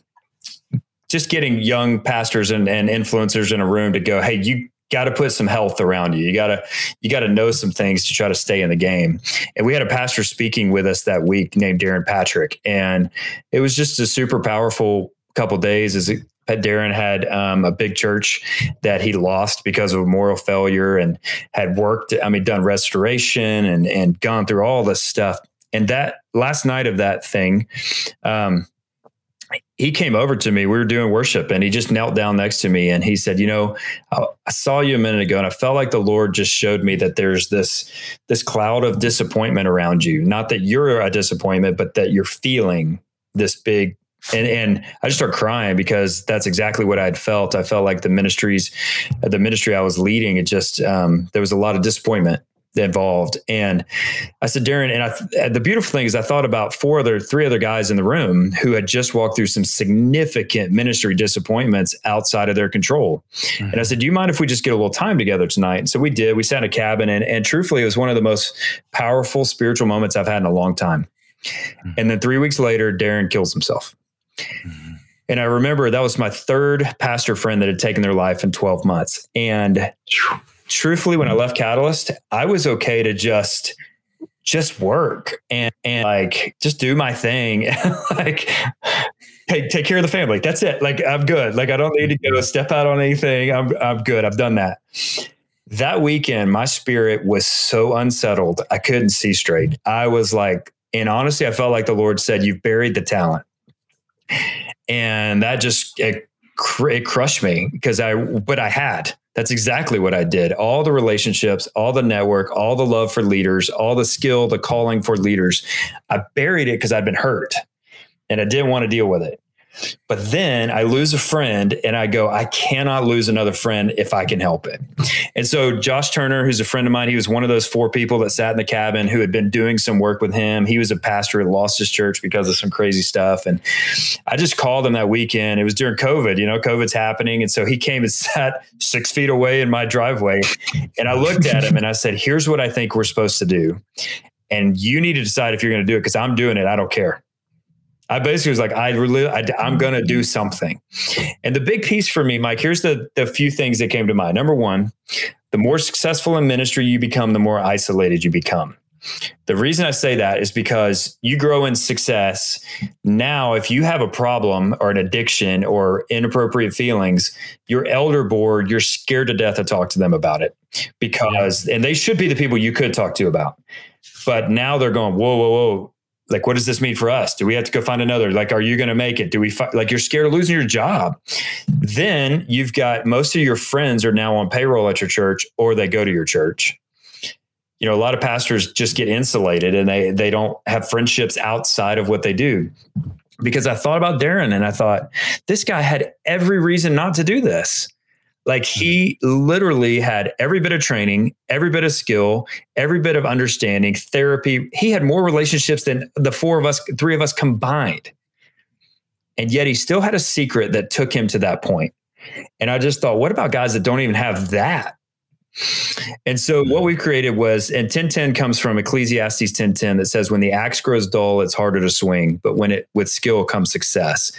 just getting young pastors and, and influencers in a room to go, hey, you got to put some health around you. You got to you got to know some things to try to stay in the game. And we had a pastor speaking with us that week named Darren Patrick, and it was just a super powerful couple days. As it, Darren had um, a big church that he lost because of moral failure, and had worked. I mean, done restoration and and gone through all this stuff. And that last night of that thing. Um, he came over to me. We were doing worship and he just knelt down next to me and he said, "You know, I saw you a minute ago and I felt like the Lord just showed me that there's this this cloud of disappointment around you. Not that you're a disappointment, but that you're feeling this big and and I just start crying because that's exactly what I had felt. I felt like the ministries, the ministry I was leading, it just um, there was a lot of disappointment involved. And I said, Darren, and I, the beautiful thing is I thought about four other, three other guys in the room who had just walked through some significant ministry disappointments outside of their control. Mm-hmm. And I said, do you mind if we just get a little time together tonight? And so we did, we sat in a cabin and, and truthfully, it was one of the most powerful spiritual moments I've had in a long time. Mm-hmm. And then three weeks later, Darren kills himself. Mm-hmm. And I remember that was my third pastor friend that had taken their life in 12 months. And truthfully, when I left Catalyst, I was okay to just just work and and like just do my thing. [LAUGHS] Like take take care of the family. That's it. Like i'm good. Like i don't need to go mm-hmm. step out on anything. I'm i'm good. I've done that. That weekend my spirit was so unsettled i couldn't see straight. I was like and honestly i felt like the lord said you've buried the talent. And that just it, it crushed me because i but i had that's exactly what I did. All the relationships, all the network, all the love for leaders, all the skill, the calling for leaders. I buried it because I'd been hurt and I didn't want to deal with it. But then I lose a friend and I go, I cannot lose another friend if I can help it. And so Josh Turner, who's a friend of mine, he was one of those four people that sat in the cabin who had been doing some work with him. He was a pastor, had lost his church because of some crazy stuff. And I just called him that weekend. It was during COVID, you know, COVID's happening. And so he came and [LAUGHS] sat six feet away in my driveway. And I looked at him and I said, Here's what I think we're supposed to do. And you need to decide if you're going to do it because I'm doing it. I don't care. I basically was like, I really, I, am going to do mm-hmm. something. And the big piece for me, Mike, here's the, the few things that came to mind. Number one, the more successful in ministry you become, the more isolated you become. The reason I say that is because you grow in success. Now, if you have a problem or an addiction or inappropriate feelings, your elder board, you're scared to death to talk to them about it because, and they should be the people you could talk to about. But now they're going, whoa, whoa, whoa like what does this mean for us? Do we have to go find another? Like are you going to make it? Do we fi- like you're scared of losing your job. Then you've got most of your friends are now on payroll at your church or they go to your church. You know a lot of pastors just get insulated and they they don't have friendships outside of what they do. Because i thought about darren and i thought this guy had every reason not to do this like mm-hmm. he literally had every bit of training, every bit of skill, every bit of understanding, therapy. He had more relationships than the four of us, three of us combined. And yet he still had a secret that took him to that point. And I just thought, what about guys that don't even have that? And so mm-hmm. what we created was, and 1010 comes from Ecclesiastes 1010 that says, when the axe grows dull, it's harder to swing, but when it with skill comes success.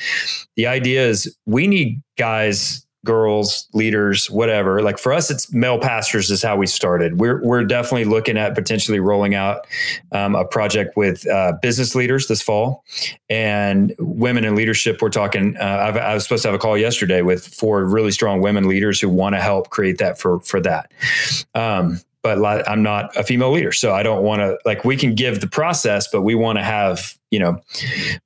The idea is we need guys girls, leaders, whatever. Like for us, it's male pastors is how we started. We're we're definitely looking at potentially rolling out um, a project with uh, business leaders this fall and women in leadership. We're talking. Uh, i was supposed to have a call yesterday with four really strong women leaders who want to help create that for for that. Um, but I'm not a female leader. So I don't want to like we can give the process, but we want to have, you know,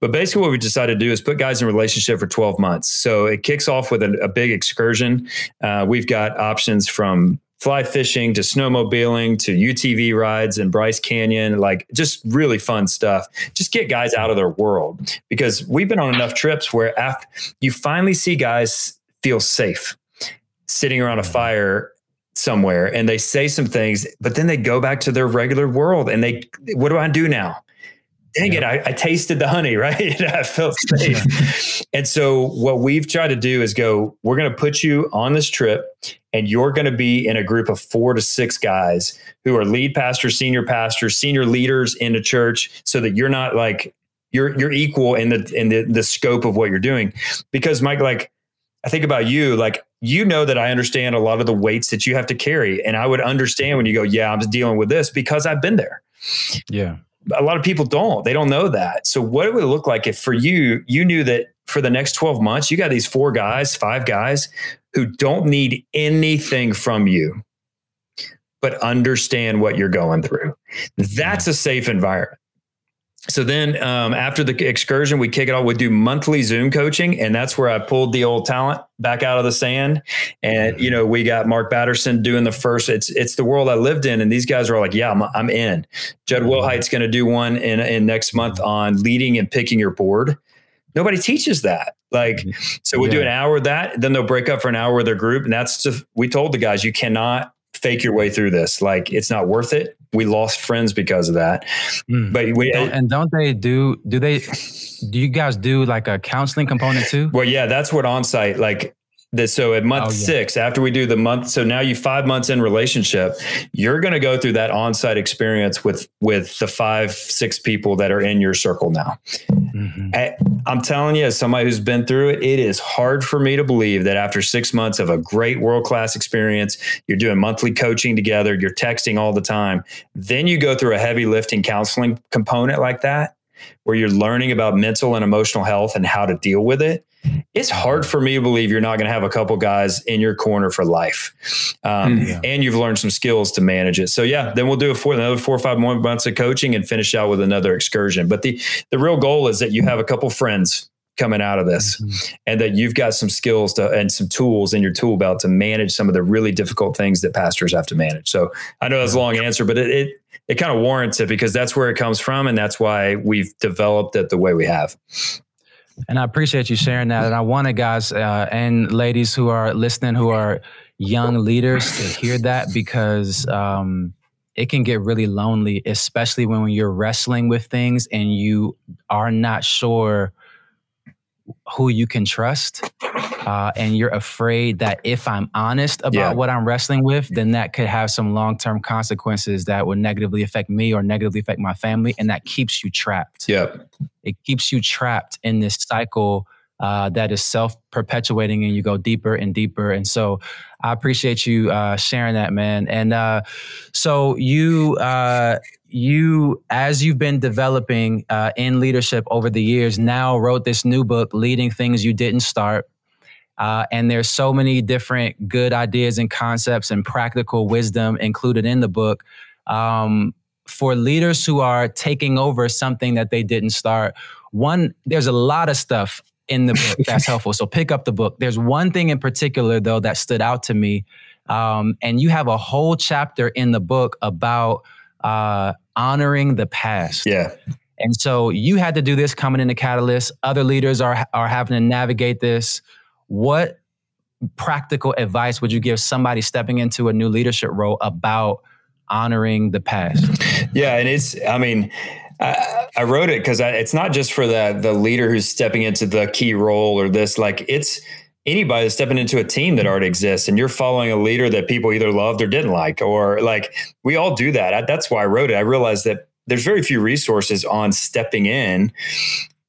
but basically what we decided to do is put guys in relationship for 12 months. So it kicks off with a, a big excursion. Uh, we've got options from fly fishing to snowmobiling to UTV rides in Bryce Canyon, like just really fun stuff. Just get guys out of their world because we've been on enough trips where after you finally see guys feel safe sitting around a fire somewhere and they say some things, but then they go back to their regular world and they, what do I do now? Dang yeah. it, I, I, tasted the honey, [LAUGHS] right? [LAUGHS] I felt [LAUGHS] safe. and so, what we've tried to do is go, we're going to put you on this trip, and you're going to be in a group of four to six guys who are lead pastors, senior pastors, senior leaders in the church, so that you're not like, you're you're equal in the in the, the scope of what you're doing because mike like i think about you like you know that I understand a lot of the weights that you have to carry. And I would understand when you go, yeah, I'm dealing with this because I've been there. Yeah. A lot of people don't. They don't know that. So what it would look like if for you, you knew that for the next 12 months, you got these four guys, five guys who don't need anything from you, but understand what you're going through. That's a safe environment so then um, after the excursion we kick it off we do monthly zoom coaching and that's where i pulled the old talent back out of the sand and you know we got mark batterson doing the first it's it's the world i lived in and these guys are like yeah i'm, I'm in jud mm-hmm. wilhite's going to do one in, in next month on leading and picking your board nobody teaches that like mm-hmm. so we'll yeah. do an hour of that then they'll break up for an hour with their group and that's just we told the guys you cannot fake your way through this like it's not worth it we lost friends because of that. Mm. But we don't, and don't they do? Do they? Do you guys do like a counseling component too? Well, yeah, that's what on site like this, so at month oh, yeah. six, after we do the month, so now you five months in relationship, you're going to go through that on-site experience with with the five six people that are in your circle now. Mm-hmm. I, I'm telling you, as somebody who's been through it, it is hard for me to believe that after six months of a great world class experience, you're doing monthly coaching together, you're texting all the time, then you go through a heavy lifting counseling component like that, where you're learning about mental and emotional health and how to deal with it it's hard for me to believe you're not going to have a couple guys in your corner for life. Um, mm, yeah. And you've learned some skills to manage it. So yeah, then we'll do a four, another four or five more months of coaching and finish out with another excursion. But the, the real goal is that you have a couple friends coming out of this mm-hmm. and that you've got some skills to, and some tools in your tool belt to manage some of the really difficult things that pastors have to manage. So I know that's a long answer, but it, it, it kind of warrants it because that's where it comes from. And that's why we've developed it the way we have. And I appreciate you sharing that. And I wanted guys uh, and ladies who are listening, who are young leaders, to hear that because um, it can get really lonely, especially when you're wrestling with things and you are not sure who you can trust. Uh, and you're afraid that if I'm honest about yeah. what I'm wrestling with, then that could have some long term consequences that would negatively affect me or negatively affect my family. And that keeps you trapped. Yeah. It keeps you trapped in this cycle uh, that is self perpetuating and you go deeper and deeper. And so I appreciate you uh, sharing that, man. And uh, so you, uh, you, as you've been developing uh, in leadership over the years, now wrote this new book, Leading Things You Didn't Start. Uh, and there's so many different good ideas and concepts and practical wisdom included in the book. Um, for leaders who are taking over something that they didn't start, one, there's a lot of stuff in the book [LAUGHS] that's helpful. So pick up the book. There's one thing in particular, though, that stood out to me. Um, and you have a whole chapter in the book about uh, honoring the past. Yeah. And so you had to do this coming into Catalyst. Other leaders are are having to navigate this. What practical advice would you give somebody stepping into a new leadership role about honoring the past? Yeah, and it's I mean I, I wrote it because it's not just for the the leader who's stepping into the key role or this. Like it's anybody that's stepping into a team that already exists, and you're following a leader that people either loved or didn't like, or like we all do that. I, that's why I wrote it. I realized that there's very few resources on stepping in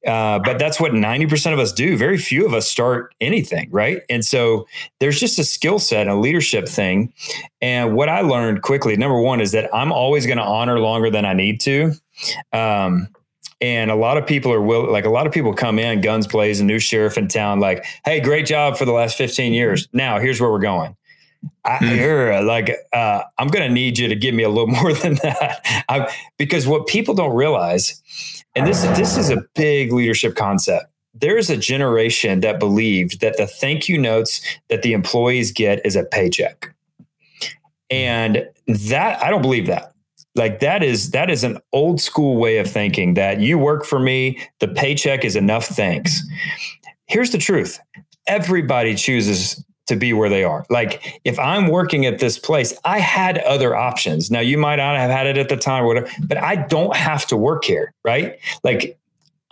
uh, but that's what 90% of us do. Very few of us start anything, right? And so there's just a skill set, a leadership thing. And what I learned quickly, number one, is that I'm always going to honor longer than I need to. Um, and a lot of people are will like a lot of people come in guns blazing, new sheriff in town, like, hey, great job for the last 15 years. Now here's where we're going. I, hmm. like, uh, I'm going to need you to give me a little [LAUGHS] more than that, I, because what people don't realize and this this is a big leadership concept. There is a generation that believed that the thank you notes that the employees get is a paycheck. And that I don't believe that. Like that is that is an old school way of thinking that you work for me, the paycheck is enough thanks. Here's the truth. Everybody chooses to be where they are. Like if I'm working at this place, I had other options. Now you might not have had it at the time or whatever, but I don't have to work here, right? Like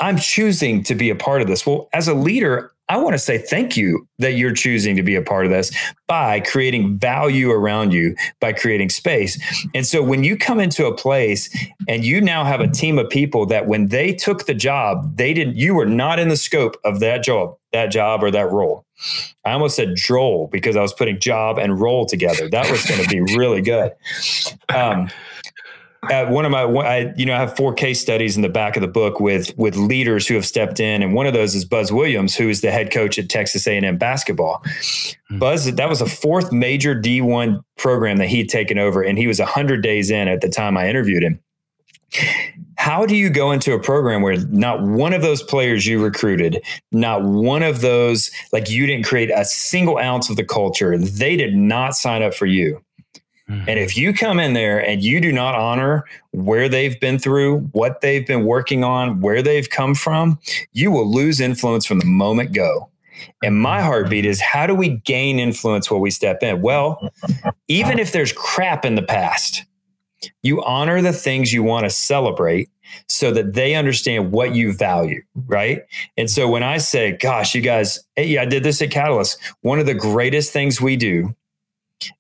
I'm choosing to be a part of this. Well, as a leader, I want to say thank you that you're choosing to be a part of this by creating value around you, by creating space. And so when you come into a place and you now have a team of people that when they took the job, they didn't, you were not in the scope of that job, that job or that role. I almost said droll because I was putting job and role together. That was going to be really good. Um, uh, one of my, I, you know, I have four case studies in the back of the book with with leaders who have stepped in, and one of those is Buzz Williams, who is the head coach at Texas A&M basketball. Mm-hmm. Buzz, that was a fourth major D1 program that he'd taken over, and he was hundred days in at the time I interviewed him. How do you go into a program where not one of those players you recruited, not one of those, like you didn't create a single ounce of the culture, they did not sign up for you? Mm-hmm. And if you come in there and you do not honor where they've been through, what they've been working on, where they've come from, you will lose influence from the moment go. And my heartbeat is how do we gain influence while we step in? Well, even if there's crap in the past, you honor the things you want to celebrate so that they understand what you value, right? And so when I say, gosh, you guys, hey, I did this at Catalyst. One of the greatest things we do,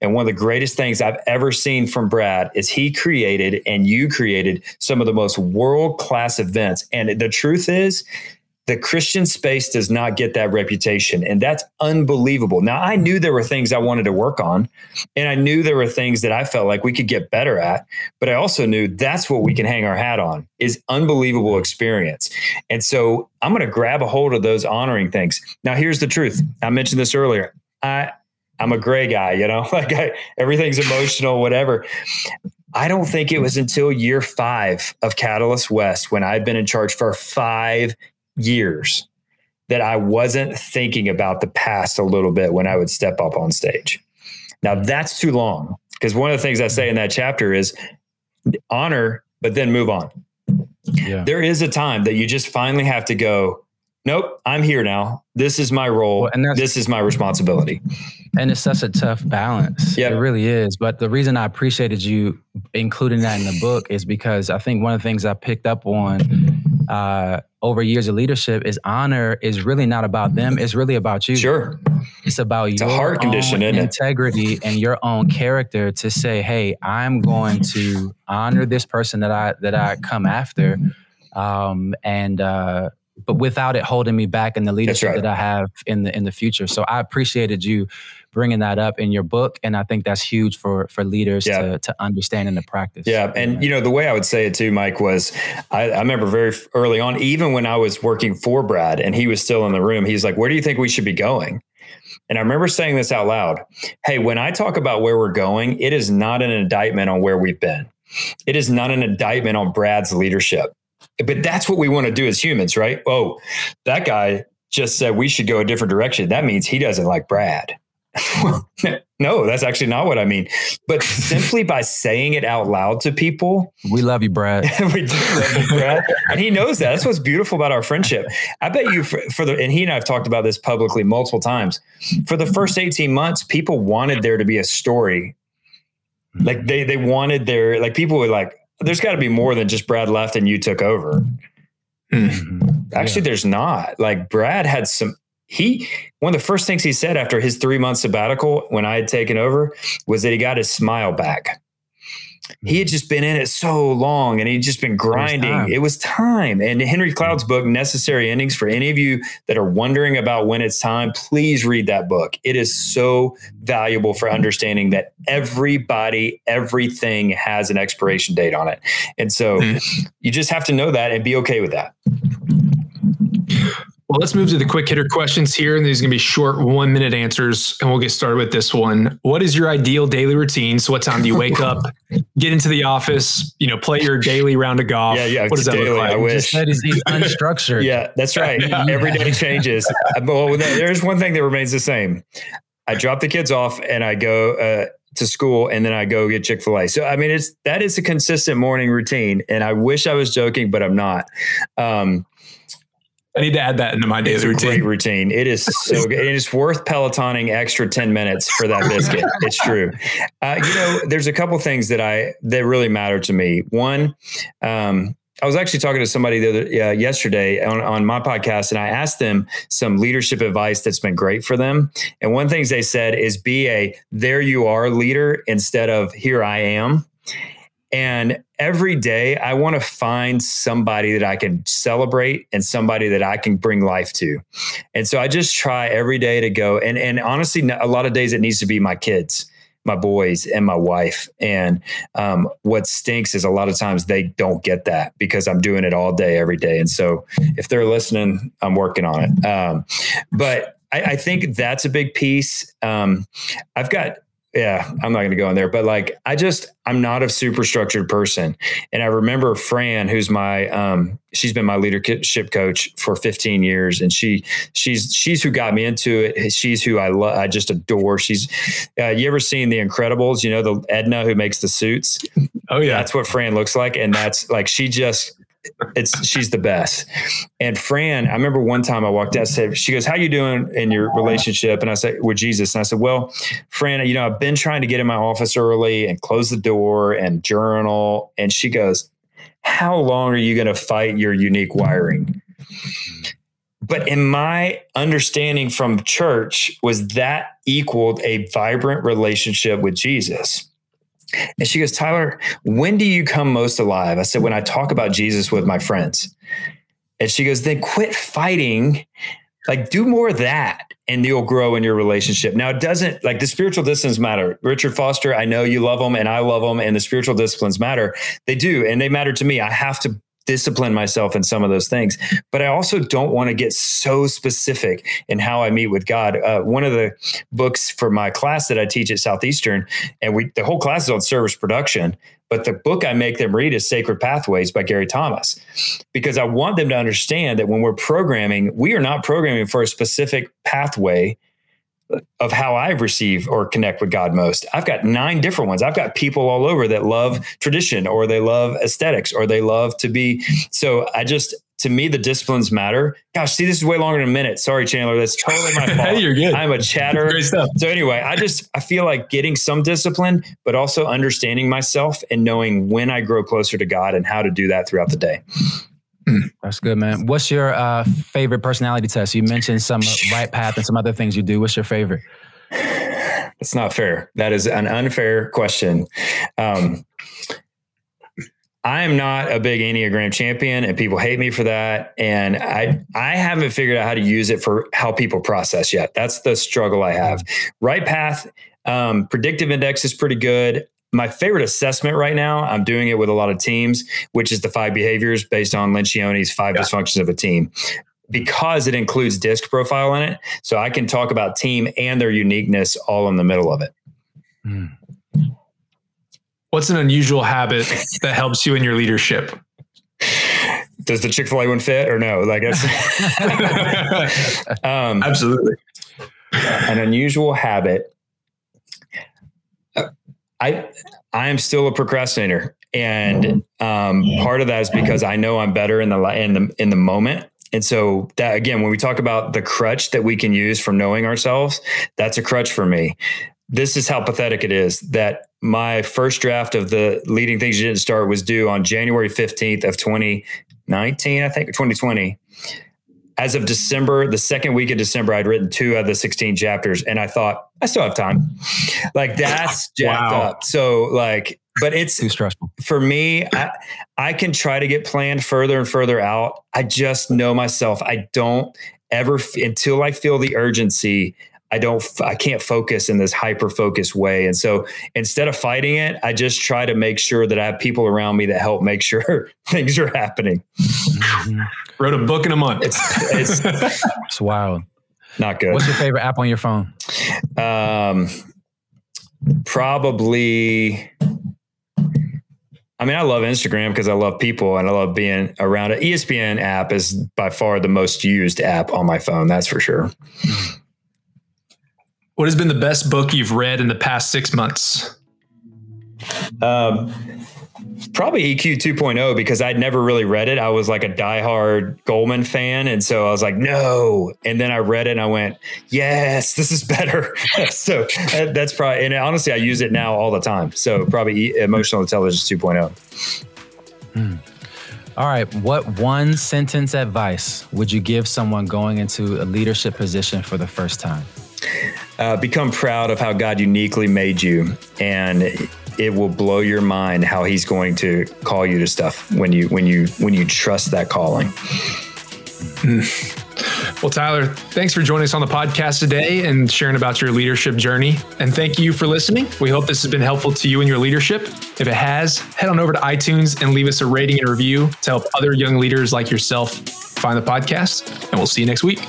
and one of the greatest things I've ever seen from Brad is he created and you created some of the most world class events. And the truth is, the Christian space does not get that reputation. And that's unbelievable. Now, I knew there were things I wanted to work on, and I knew there were things that I felt like we could get better at. But I also knew that's what we can hang our hat on is unbelievable experience. And so I'm going to grab a hold of those honoring things. Now, here's the truth. I mentioned this earlier. I, I'm a gray guy, you know, [LAUGHS] like I, everything's emotional, whatever. I don't think it was until year five of Catalyst West when I'd been in charge for five years that I wasn't thinking about the past a little bit when I would step up on stage. Now that's too long because one of the things I say in that chapter is honor, but then move on. Yeah. There is a time that you just finally have to go, nope, I'm here now. This is my role. Well, and this is my responsibility. and it's such a tough balance. Yeah. It really is. But the reason I appreciated you including that in the book is because I think one of the things I picked up on uh, over years of leadership is honor is really not about them. It's really about you. Sure. It's about a your heart condition, own isn't it? integrity and your own character to say, "Hey, I'm going to honor this person that I that I come after," um, and uh, but without it holding me back in the leadership right. that I have in the in the future. So I appreciated you bringing that up in your book, and I think that's huge for for leaders Yeah. to to understand and to practice. Yeah, and you know the way I would say it too, Mike, was I, I remember very early on, even when I was working for Brad and he was still in the room, he's like, "Where do you think we should be going?" And I remember saying this out loud. Hey, when I talk about where we're going, it is not an indictment on where we've been. It is not an indictment on Brad's leadership. But that's what we want to do as humans, right? Oh, that guy just said we should go a different direction. That means he doesn't like Brad. [LAUGHS] no, that's actually not what I mean. But simply by saying it out loud to people, [LAUGHS] we love you, Brad. [LAUGHS] we do love you, Brad. And he knows that. That's what's beautiful about our friendship. I bet you for, for the and he and I have talked about this publicly multiple times. For the first 18 months, people wanted there to be a story. Like they they wanted their like people were like, there's got to be more than just Brad left and you took over. Mhm. Actually, there's not. Like Brad had some. He one of the first things he said after his three month sabbatical when I had taken over was that he got his smile back. He had mm-hmm. just been in it so long and he'd just been grinding. time. It was time. And Henry Cloud's mm. book, Necessary Endings, for any of you that are wondering about when it's time, please read that book. It is so valuable for understanding that everybody, everything has an expiration date on it. And so hmm. you just have to know that and be okay with that. Well, let's move to the quick hitter questions here. And these are going to be short one minute answers. And we'll get started with this one. What is your ideal daily routine? So, what time do you wake up, [LAUGHS] get into the office, you know, play your daily round of golf? Yeah, yeah, What does that daily, look I like? wish. Just said he's, he's [LAUGHS] unstructured. Yeah, that's right. [LAUGHS] Every day changes. Uh, But well, there's one thing that remains the same. I drop the kids off and I go uh, to school and then I go get Chick fil A. So, I mean, it's that is a consistent morning routine. And I wish I was joking, but I'm not. Um, I need to add that into my daily it's a routine. great routine. It is so [LAUGHS] good. And it's worth Pelotoning extra 10 minutes for that biscuit. It's true. Uh, you know, there's a couple things that I, that really matter to me. One, um, I was actually talking to somebody the other, uh, yesterday on, on my podcast, and I asked them some leadership advice that's been great for them. And one of the things they said is be a there you are leader instead of here I am. And every day I want to find somebody that I can celebrate and somebody that I can bring life to. And so I just try every day to go. And, and honestly, a lot of days it needs to be my kids, my boys, and my wife. And um, what stinks is a lot of times they don't get that because I'm doing it all day, every day. And so if they're listening, I'm working on it. Um, but I, think that's a big piece. Um, I've got yeah, I'm not going to go in there, but like, I just, I'm not a super structured person. And I remember Fran, who's my, um, she's been my leadership coach for 15 years. And she, she's, she's who got me into it. She's who I love. I just adore. She's, uh, you ever seen the Incredibles? You know, the Edna who makes the suits. Oh, yeah. That's what Fran looks like. And that's like, she just, it's she's the best. And Fran, I remember one time I walked out, said, she goes, How you doing in your relationship? And I said, with Jesus. And I said, Well, Fran, you know, I've been trying to get in my office early and close the door and journal. And she goes, How long are you going to fight your unique wiring? But in my understanding from church was that equaled a vibrant relationship with Jesus. And she goes, Tyler, when do you come most alive? I said, when I talk about Jesus with my friends. And she goes, then quit fighting. Like, do more of that and you'll grow in your relationship. Now, it doesn't like the spiritual disciplines matter. Richard Foster, I know you love them and I love them, and the spiritual disciplines matter. They do, and they matter to me. I have to discipline myself in some of those things. But I also don't want to get so specific in how I meet with God. Uh, one of the books for my class that I teach at Southeastern, and we the whole class is on service production. But the book I make them read is Sacred Pathways by Gary Thomas, because I want them to understand that when we're programming, we are not programming for a specific pathway of how I receive or connect with God most. I've got nine different ones. I've got people all over that love tradition or they love aesthetics or they love to be. So I just, to me, the disciplines matter. Gosh, see, this is way longer than a minute. Sorry, Chandler. That's totally my [LAUGHS] fault. hey, you're good. I'm a chatter. Great stuff. So anyway, I just I feel like getting some discipline, but also understanding myself and knowing when I grow closer to God and how to do that throughout the day. That's good, man. What's your uh, favorite personality test? You mentioned some right path and some other things you do. What's your favorite? It's not fair. That is an unfair question. Um, I am not a big Enneagram champion and people hate me for that. And I I haven't figured out how to use it for how people process yet. That's the struggle I have. Right path, um, predictive index is pretty good. My favorite assessment right now, I'm doing it with a lot of teams, which is the five behaviors based on Lencioni's five Yeah. dysfunctions of a team. Because it includes disc profile in it. So I can talk about team and their uniqueness all in the middle of it. Hmm. What's an unusual habit that helps you in your leadership? Does the Chick fil A one fit or no? Like, that's, [LAUGHS] [LAUGHS] um, Absolutely. an unusual habit. I I am still a procrastinator, and um, part of that is because I know I'm better in the in the in the moment. And so that again, when we talk about the crutch that we can use from knowing ourselves, that's a crutch for me. This is how pathetic it is that my first draft of the leading things you didn't start was due on January 15th of 2019, I think, or 2020 as of December, the second week of December, I'd written two of the 16 chapters and I thought, I still have time. Like that's [LAUGHS] jacked Wow. up. So like, but it's Too stressful. for me, I, I can try to get planned further and further out. I just know myself. I don't ever until I feel the urgency. I don't. f- I can't focus in this hyper focused way. And so instead of fighting it, I just try to make sure that I have people around me that help make sure [LAUGHS] things are happening. Mhm. Wrote a book in a month. It's it's [LAUGHS] It's wild. not good. What's your favorite app on your phone? Um, probably. I mean, I love Instagram because I love people and I love being around it. ESPN app is by far the most used app on my phone. That's for sure. What has been the best book you've read in the past six months? Um, probably EQ 2.0 because I'd never really read it. I was like a diehard Goleman fan. And so I was like, no. And then I read it and I went, yes, this is better. [LAUGHS] so that- that's probably, and honestly, I use it now all the time. So probably E- emotional intelligence oh. 2.0. All right. What one sentence advice would you give someone going into a leadership position for the first time? Uh, become proud of how God uniquely made you, and it will blow your mind how He's going to call you to stuff when you when you when you trust that calling. Well, Tyler, thanks for joining us on the podcast today and sharing about your leadership journey. And thank you for listening. We hope this has been helpful to you in your leadership. If it has, head on over to iTunes and leave us a rating and review to help other young leaders like yourself find the podcast. And we'll see you next week.